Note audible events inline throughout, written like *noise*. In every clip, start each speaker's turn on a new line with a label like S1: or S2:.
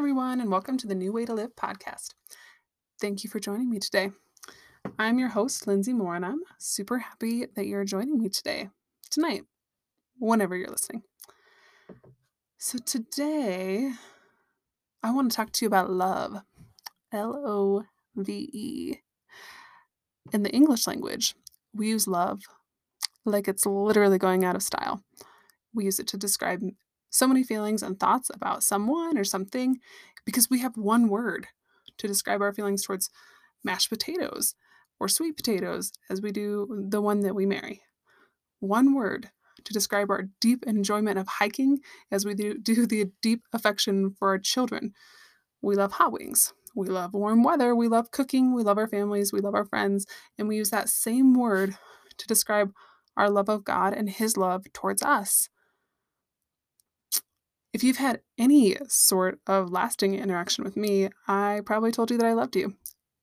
S1: everyone, and welcome to the New Way to Live podcast. Thank you for joining me today. I'm your host, Lindsay Moore, and I'm super happy that you're joining me today, tonight, whenever you're listening. So, today, I want to talk to you about love L O V E. In the English language, we use love like it's literally going out of style. We use it to describe so many feelings and thoughts about someone or something because we have one word to describe our feelings towards mashed potatoes or sweet potatoes as we do the one that we marry. One word to describe our deep enjoyment of hiking as we do, *laughs* do the deep affection for our children. We love hot wings. We love warm weather. We love cooking. We love our families. We love our friends. And we use that same word to describe our love of God and His love towards us. If you've had any sort of lasting interaction with me, I probably told you that I loved you.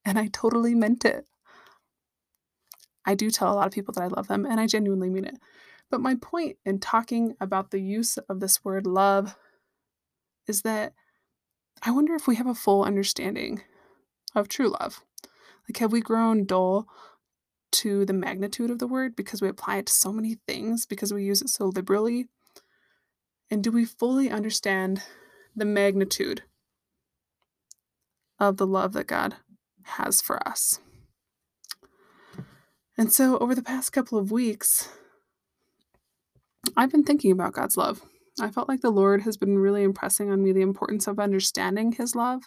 S1: And I totally meant it. I do tell a lot of people that I love them, and I genuinely mean it. But my point in talking about the use of this word love is that I wonder if we have a full understanding of true love. Like, have we grown dull to the magnitude of the word because we apply it to so many things, because we use it so liberally? And do we fully understand the magnitude of the love that God has for us? And so, over the past couple of weeks, I've been thinking about God's love. I felt like the Lord has been really impressing on me the importance of understanding His love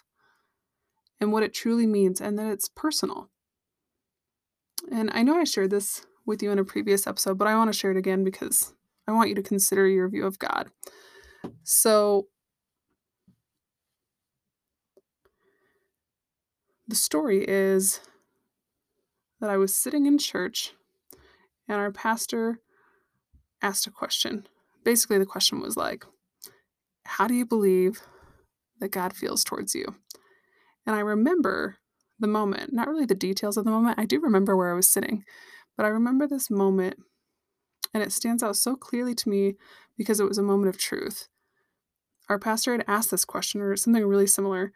S1: and what it truly means, and that it's personal. And I know I shared this with you in a previous episode, but I want to share it again because I want you to consider your view of God. So, the story is that I was sitting in church and our pastor asked a question. Basically, the question was like, How do you believe that God feels towards you? And I remember the moment, not really the details of the moment. I do remember where I was sitting, but I remember this moment and it stands out so clearly to me because it was a moment of truth. Our pastor had asked this question or something really similar.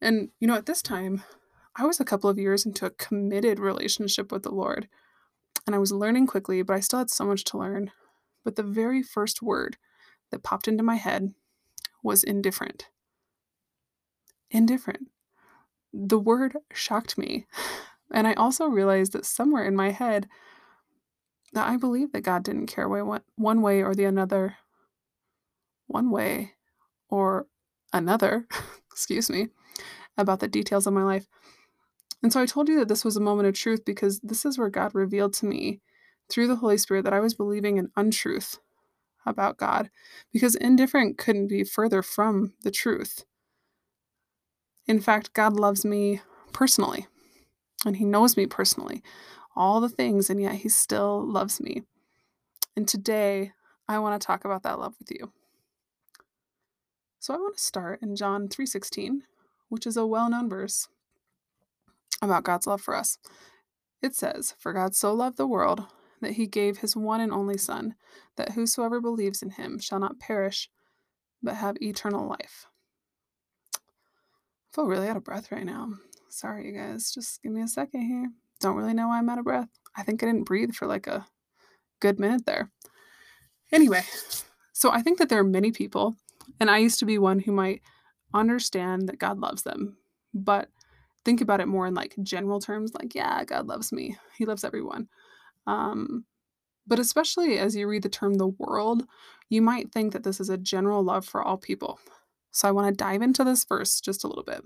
S1: And, you know, at this time, I was a couple of years into a committed relationship with the Lord. And I was learning quickly, but I still had so much to learn. But the very first word that popped into my head was indifferent. Indifferent. The word shocked me. And I also realized that somewhere in my head, that I believe that God didn't care one way or the another, one way or another, *laughs* excuse me, about the details of my life. And so I told you that this was a moment of truth because this is where God revealed to me through the Holy Spirit that I was believing an untruth about God because indifferent couldn't be further from the truth. In fact, God loves me personally and He knows me personally all the things, and yet he still loves me. And today, I want to talk about that love with you. So I want to start in John 3:16, which is a well-known verse about God's love for us. It says, "For God so loved the world that he gave his one and only son, that whosoever believes in him shall not perish, but have eternal life." I feel really out of breath right now. Sorry, you guys. Just give me a second here. Don't really know why I'm out of breath. I think I didn't breathe for like a good minute there. Anyway, so I think that there are many people, and I used to be one who might understand that God loves them, but think about it more in like general terms like, yeah, God loves me, He loves everyone. Um, but especially as you read the term the world, you might think that this is a general love for all people. So I want to dive into this verse just a little bit.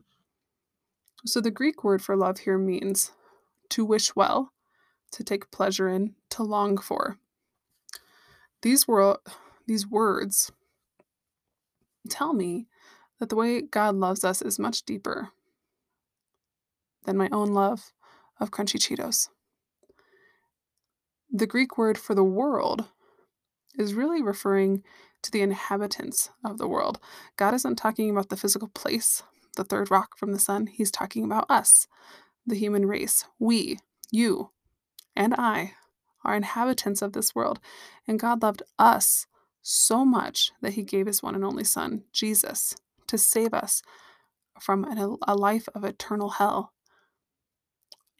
S1: So the Greek word for love here means to wish well, to take pleasure in, to long for. These, wor- these words tell me that the way God loves us is much deeper than my own love of crunchy Cheetos. The Greek word for the world is really referring to the inhabitants of the world. God isn't talking about the physical place, the third rock from the sun. He's talking about us, the human race. We, you, and I are inhabitants of this world, and God loved us so much that he gave his one and only Son, Jesus, to save us from a life of eternal hell,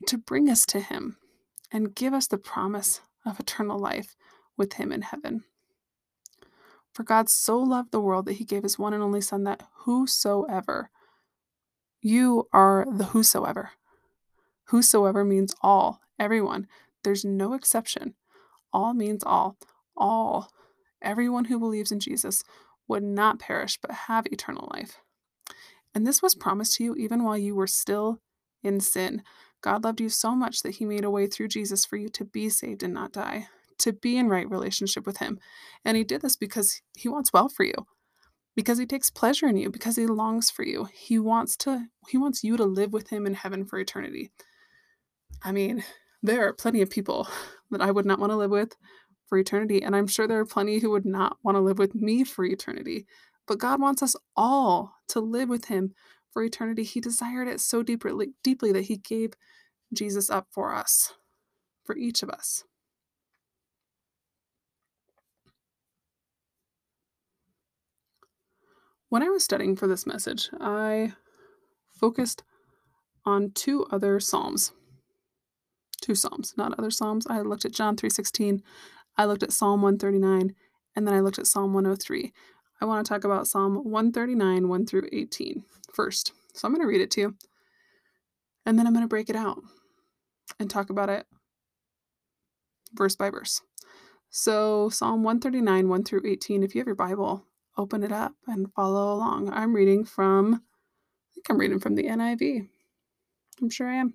S1: to bring us to Him and give us the promise of eternal life with Him in heaven. For God so loved the world that He gave His one and only Son, that whosoever, you are the whosoever. Whosoever means all, everyone. There's no exception. All means all. All. Everyone who believes in Jesus would not perish but have eternal life. And this was promised to you even while you were still in sin. God loved you so much that he made a way through Jesus for you to be saved and not die, to be in right relationship with him. And he did this because he wants well for you. Because he takes pleasure in you, because he longs for you. He wants to he wants you to live with him in heaven for eternity. I mean, there are plenty of people that I would not want to live with for eternity. And I'm sure there are plenty who would not want to live with me for eternity. But God wants us all to live with Him for eternity. He desired it so deeply, deeply that He gave Jesus up for us, for each of us. When I was studying for this message, I focused on two other psalms. Two psalms, not other psalms. I looked at John 3:16 I looked at Psalm 139, and then I looked at Psalm 103. I want to talk about Psalm 139, 1 through 18 first. So I'm going to read it to you, and then I'm going to break it out and talk about it verse by verse. So, Psalm 139, 1 through 18, if you have your Bible, open it up and follow along. I'm reading from, I think I'm reading from the NIV. I'm sure I am.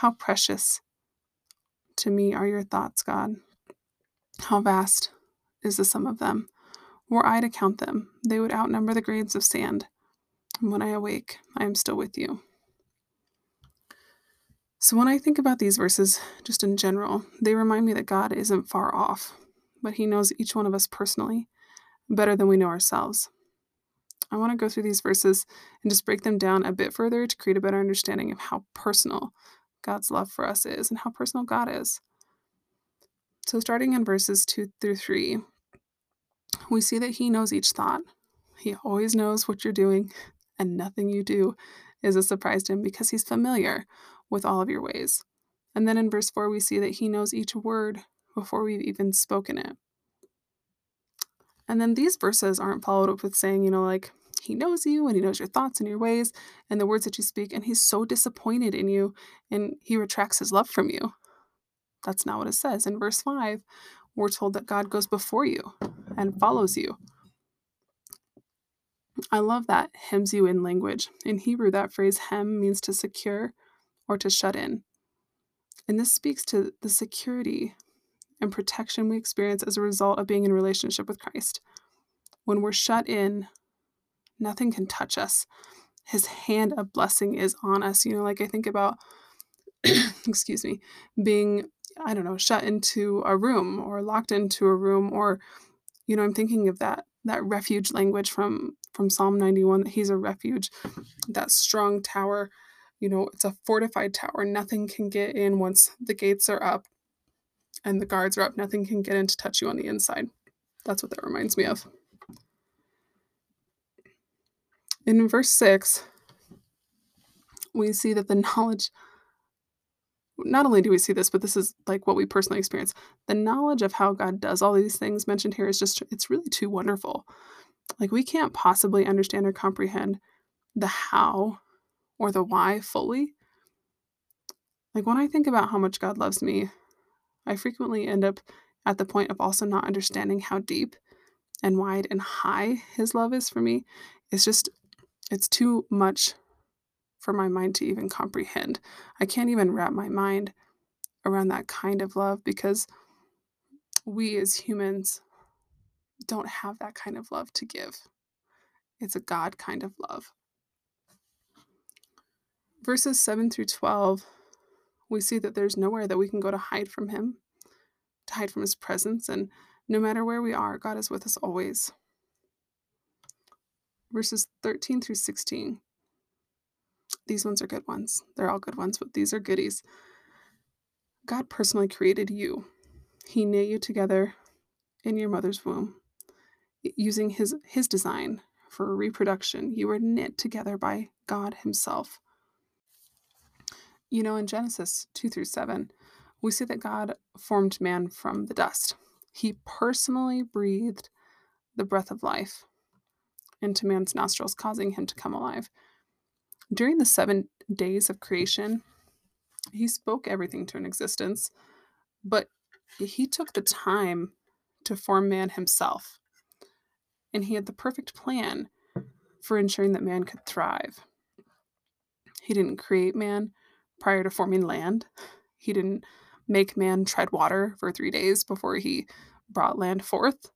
S1: How precious to me are your thoughts, God. How vast is the sum of them. Were I to count them, they would outnumber the grains of sand. And when I awake, I am still with you. So, when I think about these verses, just in general, they remind me that God isn't far off, but He knows each one of us personally better than we know ourselves. I want to go through these verses and just break them down a bit further to create a better understanding of how personal God's love for us is and how personal God is. So, starting in verses 2 through 3, we see that He knows each thought. He always knows what you're doing, and nothing you do is a surprise to Him because He's familiar with all of your ways. And then in verse 4, we see that He knows each word before we've even spoken it. And then these verses aren't followed up with saying, you know, like, he knows you and he knows your thoughts and your ways and the words that you speak, and he's so disappointed in you and he retracts his love from you. That's not what it says. In verse 5, we're told that God goes before you and follows you. I love that hems you in language. In Hebrew, that phrase hem means to secure or to shut in. And this speaks to the security and protection we experience as a result of being in relationship with Christ. When we're shut in Nothing can touch us. His hand of blessing is on us. You know, like I think about, *clears throat* excuse me, being, I don't know, shut into a room or locked into a room or You know, I'm thinking of that that refuge language from from Psalm 91 that he's a refuge, that strong tower. You know, it's a fortified tower. Nothing can get in once the gates are up and the guards are up. Nothing can get in to touch you on the inside. That's what that reminds me of. In verse 6, we see that the *laughs* knowledge not only do we see this, but this is like what we personally experience. The knowledge of how God does all these things mentioned here is just, it's really too wonderful. Like, we can't possibly understand or comprehend the how or the why fully. Like, when I think about how much God loves me, I frequently end up at the point of also not understanding how deep and wide and high His love is for me. It's just, it's too much for my mind to even comprehend. I can't even wrap my mind around that kind of love because we as humans don't have that kind of love to give. It's a God kind of love. Verses 7 through 12, we see that there's nowhere that we can go to hide from Him, to hide from His presence, and no matter where we are, God is with us always. Verses 13 through 16 these ones are good ones. They're all good ones, but these are goodies. God personally created you. He knit you together in your mother's womb using his his design for reproduction. You were knit together by God himself. You know, in Genesis 2 through 7, we see that God formed man from the dust. He personally breathed the breath of life into man's nostrils, causing him to come alive. During the seven days of creation, he spoke everything to an existence, but he took the time to form man himself. And he had the perfect plan for ensuring that man could thrive. He didn't create man prior to forming land. He didn't make man tread water for three days before he brought land forth.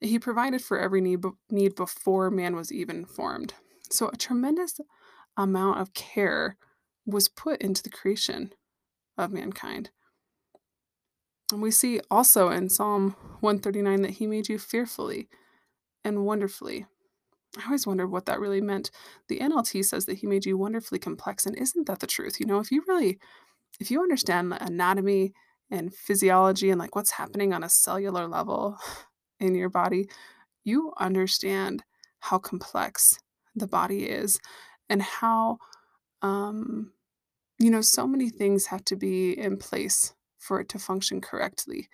S1: He provided for every need, need before man was even formed. So, a tremendous amount of care was put into the creation of mankind. And we see also in Psalm 139 that he made you fearfully and wonderfully. I always wondered what that really meant. The NLT says that he made you wonderfully complex, and isn't that the truth? You know, if you really, if you understand anatomy and physiology and like what's happening on a cellular level in your body, you understand how complex the body is and how um you know so many things have to be in place for it to function correctly.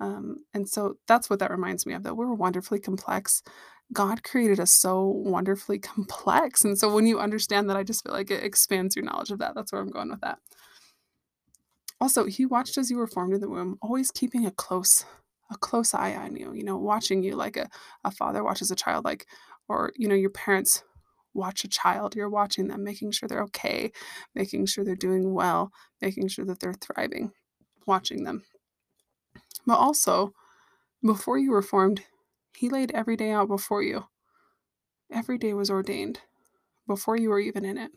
S1: Um, and so that's what that reminds me of that we're wonderfully complex. God created us so wonderfully *laughs* complex and so when you understand that i just feel like it expands your knowledge of that. That's where i'm going with that. Also he watched as you were formed in the womb always keeping a close a close eye on you you know watching you like a, a father watches a child like or you know your parents watch a child you're watching them making sure they're okay making sure they're doing well making sure that they're thriving watching them. But also before you were formed he laid every day out before you. Every day was ordained before you were even in it.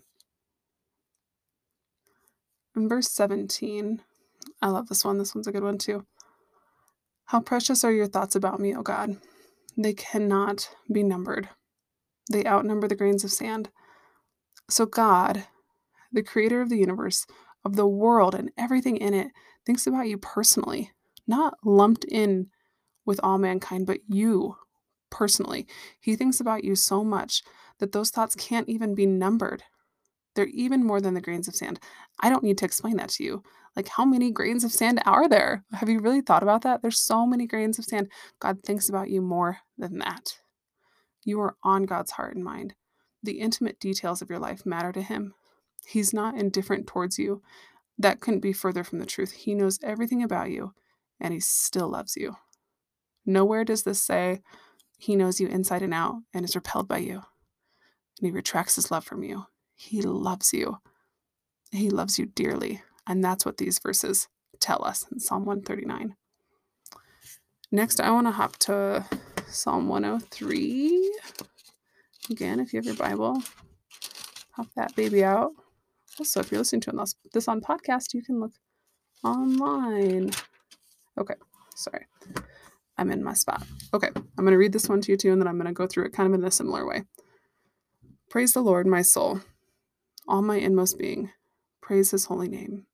S1: In verse 17 i love this one this one's a good one too how precious are your thoughts about me o god they cannot be numbered they outnumber the grains of sand. So, God, the creator of the universe, of the world, and everything in it, thinks about you personally, not lumped in with all mankind, but you personally. He thinks about you so much that those thoughts can't even be numbered. They're even more than the grains of sand. I don't need to explain that to you. Like, how many grains of sand are there? Have you really thought about that? There's so many grains of sand. God thinks about you more than that. You are on God's heart and mind. The intimate details of your life matter to Him. He's not indifferent towards you. That couldn't be further from the truth. He knows everything about you, and He still loves you. Nowhere does this say He knows you inside and out and is repelled by you, and He retracts His love from you. He loves you. He loves you dearly. And that's what these verses tell us in Psalm 139. Next, I want to hop to Psalm 103. Again, if you have your Bible, pop that baby out. Also, if you're listening to this on podcast, you can look online. Okay, sorry. I'm in my spot. Okay, I'm going to read this one to you too, and then I'm going to go through it kind of in a similar way. Praise the Lord, my soul, all my inmost being. Praise his holy name.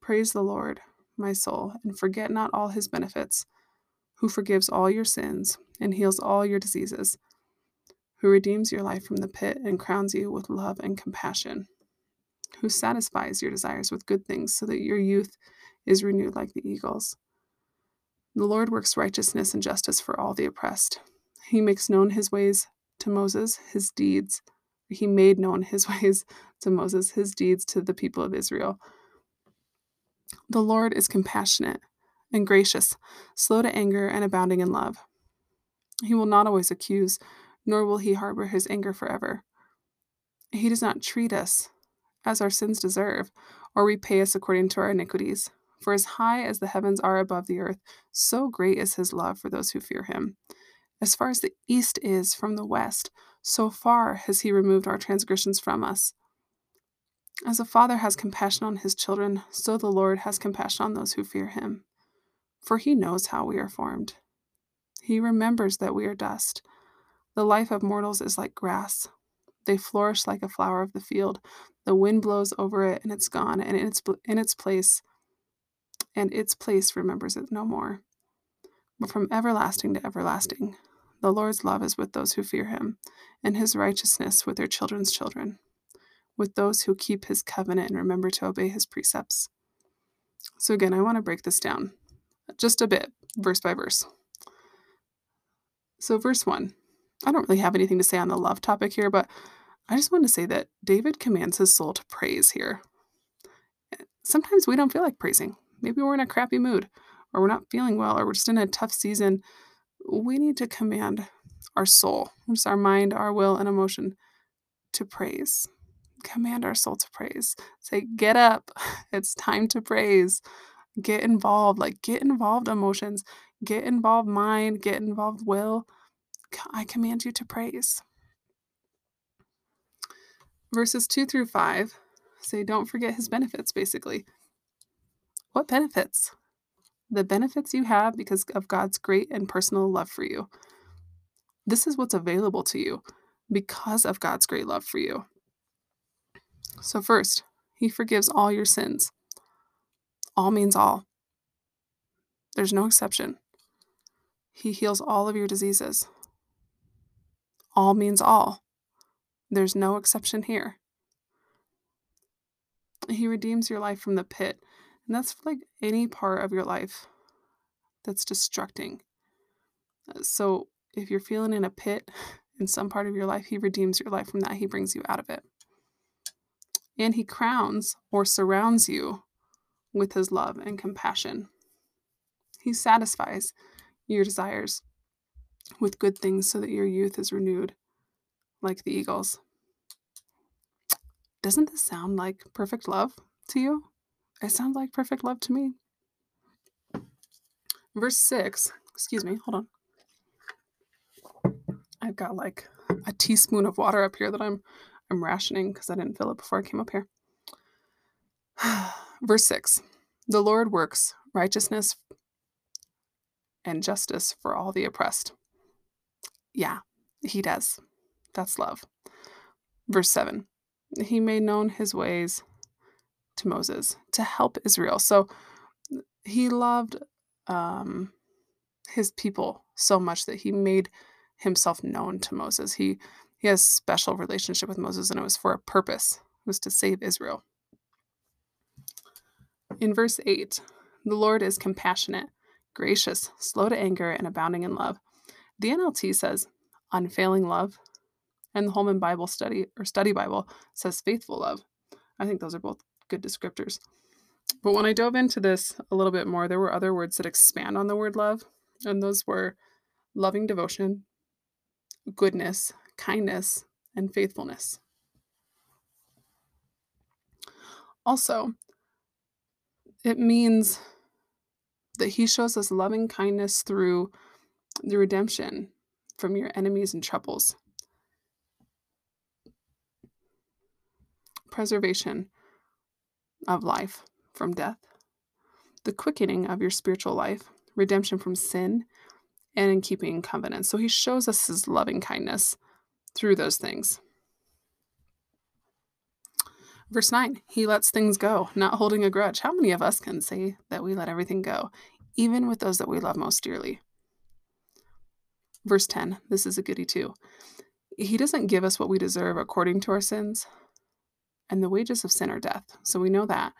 S1: Praise the Lord, my soul, and forget not all his benefits, who forgives all your sins and heals all your diseases, who redeems your life from the pit and crowns you with love and compassion, who satisfies your desires with good things so that your youth is renewed like the eagles. The Lord works righteousness and justice for all the oppressed. He makes known his ways to Moses, his deeds. He made known his *laughs* ways to Moses, his deeds to the people of Israel. The Lord is compassionate and gracious, slow to anger and abounding in love. He will not always accuse, nor will he harbor his anger forever. He does not treat us as our sins deserve, or repay us according to our iniquities. For as high as the heavens are above the earth, so great is his love for those who fear him. As far as the east is from the west, so far has he removed our transgressions from us. As a father has compassion on his children, so the Lord has compassion on those who fear him. For he knows how we are formed. He remembers that we are dust. The life of mortals is like grass. They flourish like a flower of the field. The wind blows over it and it's gone, and in its, in its place, and its place remembers it no more. But from everlasting to everlasting, the Lord's love is with those who fear him, and his righteousness with their children's children, with those who keep his covenant and remember to obey his precepts. So, again, I want to break this down just a bit, verse by verse. So, verse 1, I don't really have anything to say on the love topic here, but I just want to say that David commands his soul to praise here. Sometimes we don't feel like praising. Maybe we're in a crappy mood, or we're not feeling well, or we're just in a tough season. We need to command our soul, which is our mind, our will, and emotion, to praise. Command our soul to praise. Say, get up. *laughs* It's time to praise. Get involved. Like, get involved emotions. Get involved mind. Get involved will. I command you to praise. Verses 2 through 5 say, don't forget his benefits, basically. What benefits? The benefits you have because of God's great and personal love for you. This is what's available to you because of God's great love for you. So, first, He forgives all your sins. All means all, there's no exception. He heals all of your diseases. All means all. There's no exception here. He redeems your life from the pit and that's like any part of your life that's destructing. Uh, so if you're feeling in a pit *laughs* in some part of your life, He redeems your life from that. He brings you out of it. And He crowns or surrounds you with His love and compassion. He satisfies your desires with good things so that your youth is renewed like the eagles. Doesn't this sound like perfect love to you? It sounds like perfect love to me. Verse 6, excuse me, hold on. I've got like a teaspoon of water up here that I'm I'm rationing because I didn't fill it before I came up here. *sighs* Verse 6. The Lord works righteousness and justice for all the oppressed. Yeah, he does. That's love. Verse 7. He made known his ways to Moses to help Israel. So he loved um, his people so much that he made himself known to Moses. He he has special relationship with Moses, and it was for a purpose. It was to save Israel. In verse 8, the Lord is compassionate, gracious, slow to anger, and abounding in love. The NLT says unfailing love, and the Holman Bible Study or Study Bible says faithful love. I think those are both good descriptors. But when I dove into this a little bit more, there were other words that expand on the word love, and those were loving devotion, goodness, kindness, and faithfulness. Also, it means that he shows us loving kindness through the redemption from your enemies and troubles, preservation of life from death, the quickening of your spiritual life, redemption from sin, and in keeping covenants. So he shows us his loving kindness through those things. Verse 9, he lets things go, not holding a grudge. How many of us can say that we let everything go, even with those that we love most dearly? Verse 10, this is a goody too. He doesn't give us what we deserve according to our sins, and the wages of sin are death. So we know that.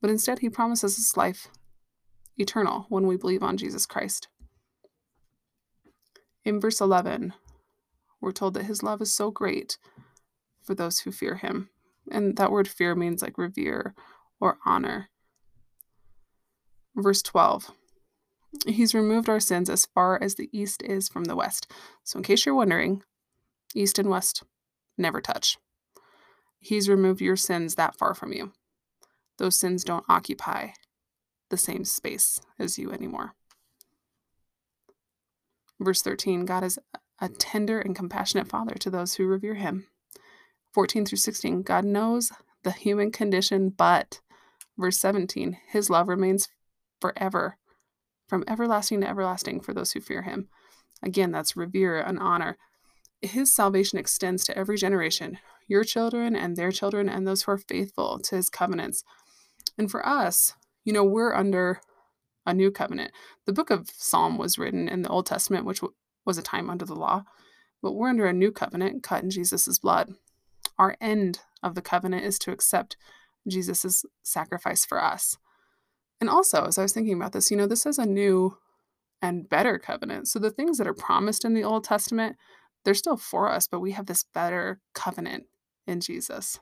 S1: But instead, he promises us life eternal when we believe on Jesus Christ. In verse 11, we're told that his love is so great for those who fear him. And that word fear means like revere or honor. Verse 12, he's removed our sins as far as the east is from the west. So, in case you're wondering, east and west never touch. He's removed your sins that far from you. Those sins don't occupy the same space as you anymore. Verse 13 God is a tender and compassionate father to those who revere him. 14 through 16, God knows the human condition, but verse 17, his love remains forever, from everlasting to everlasting for those who fear him. Again, that's revere and honor. His salvation extends to every generation, your children and their children, and those who are faithful to his covenants. And for us, you know, we're under a new covenant. The book of Psalm was written in the Old Testament, which was a time under the law, but we're under a new covenant cut in Jesus' blood. Our end of the covenant is to accept Jesus' sacrifice for us. And also, as I was thinking about this, you know, this is a new and better covenant. So the things that are promised in the Old Testament, they're still for us, but we have this better covenant in Jesus.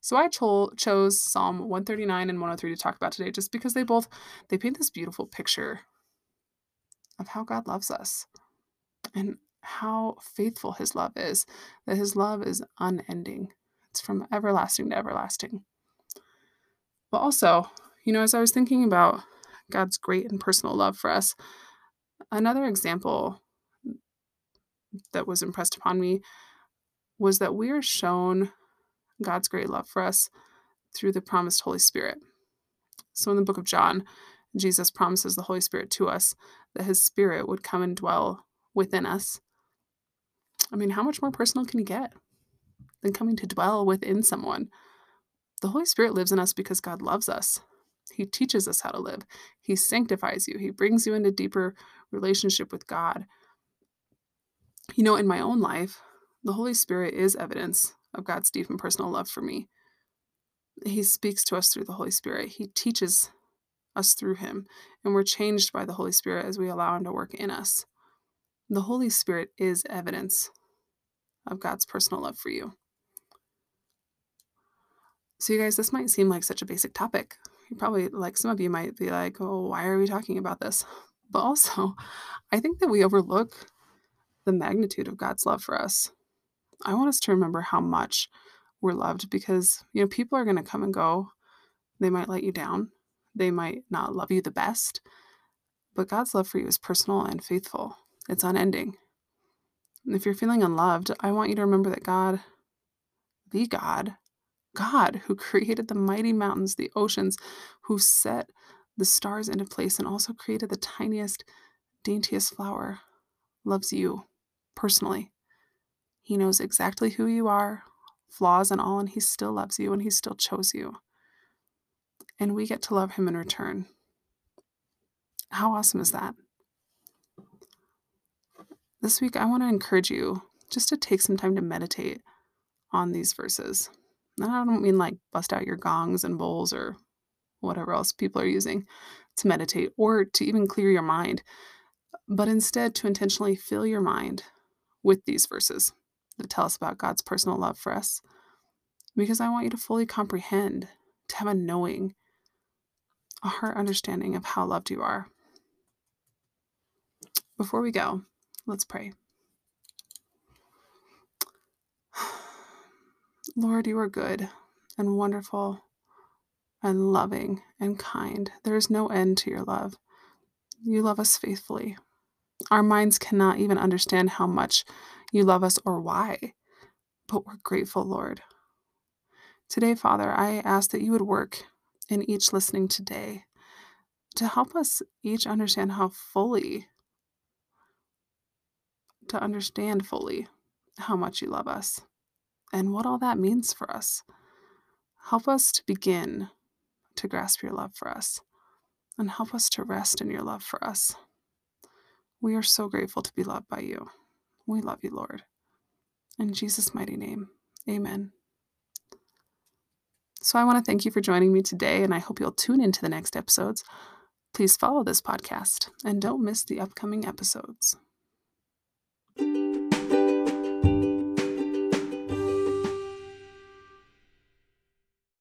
S1: So I cho- chose Psalm 139 and 103 to talk about today just because they both they paint this beautiful picture of how God loves us and how faithful his love is, that his love is unending. It's from everlasting to everlasting. But also, you know, as I was thinking about God's great and personal love for us, another example that was impressed upon me was that we are shown God's great love for us through the promised Holy Spirit. So in the book of John, Jesus promises the Holy Spirit to us that his spirit would come and dwell within us. I mean, how much more personal can you get than coming to dwell within someone? The Holy Spirit lives in us because God loves us. He teaches us how to live. He sanctifies you. He brings you into deeper relationship with God. You know, in my own life, the Holy Spirit is evidence of God's deep and personal love for me. He speaks to us through the Holy Spirit. He teaches us through him, and we're changed by the Holy Spirit as we allow him to work in us. The Holy Spirit is evidence of God's personal love for you. So, you guys, this might seem like such a basic topic. You probably, like, some of you might be like, oh, why are we talking about this? But also, I think that we overlook the magnitude of God's love for us. I want us to remember how much we're loved because, you know, people are going to come and go. They might let you down. They might not love you the best. But God's love for you is personal and faithful, it's unending. And if you're feeling unloved, I want you to remember that God, the God, God who *laughs* created the mighty mountains, the oceans, who set the stars into place and also created the tiniest, daintiest flower, loves you personally. He knows exactly who you are, flaws and all, and He still loves you and He still chose you. And we get to love Him in return. How awesome is that? This week, I want to encourage you just to take some time to meditate on these verses. And I don't mean like bust out your gongs and bowls or whatever else people are using to meditate or to even clear your mind, but instead to intentionally fill your mind with these verses that tell us about God's personal love for us. Because I want you to fully comprehend, to have a knowing, a heart understanding of how loved you are. Before we go, let's pray. *sighs* Lord, you are good and wonderful and loving and kind. There is no end to your love. You love us faithfully. Our minds cannot even understand how much you love us or why, but we're grateful, Lord. Today, Father, I ask that you would work in each listening today to help us each understand how fully to understand fully how much you love us and what all that means for us. Help us to begin to grasp your love for us and help us to rest in your love for us. We are so grateful to be loved by you. We love you, Lord. In Jesus' mighty name, amen. So I want to thank you for joining me today, and I hope you'll tune into the next episodes. Please follow this podcast and don't miss the upcoming episodes.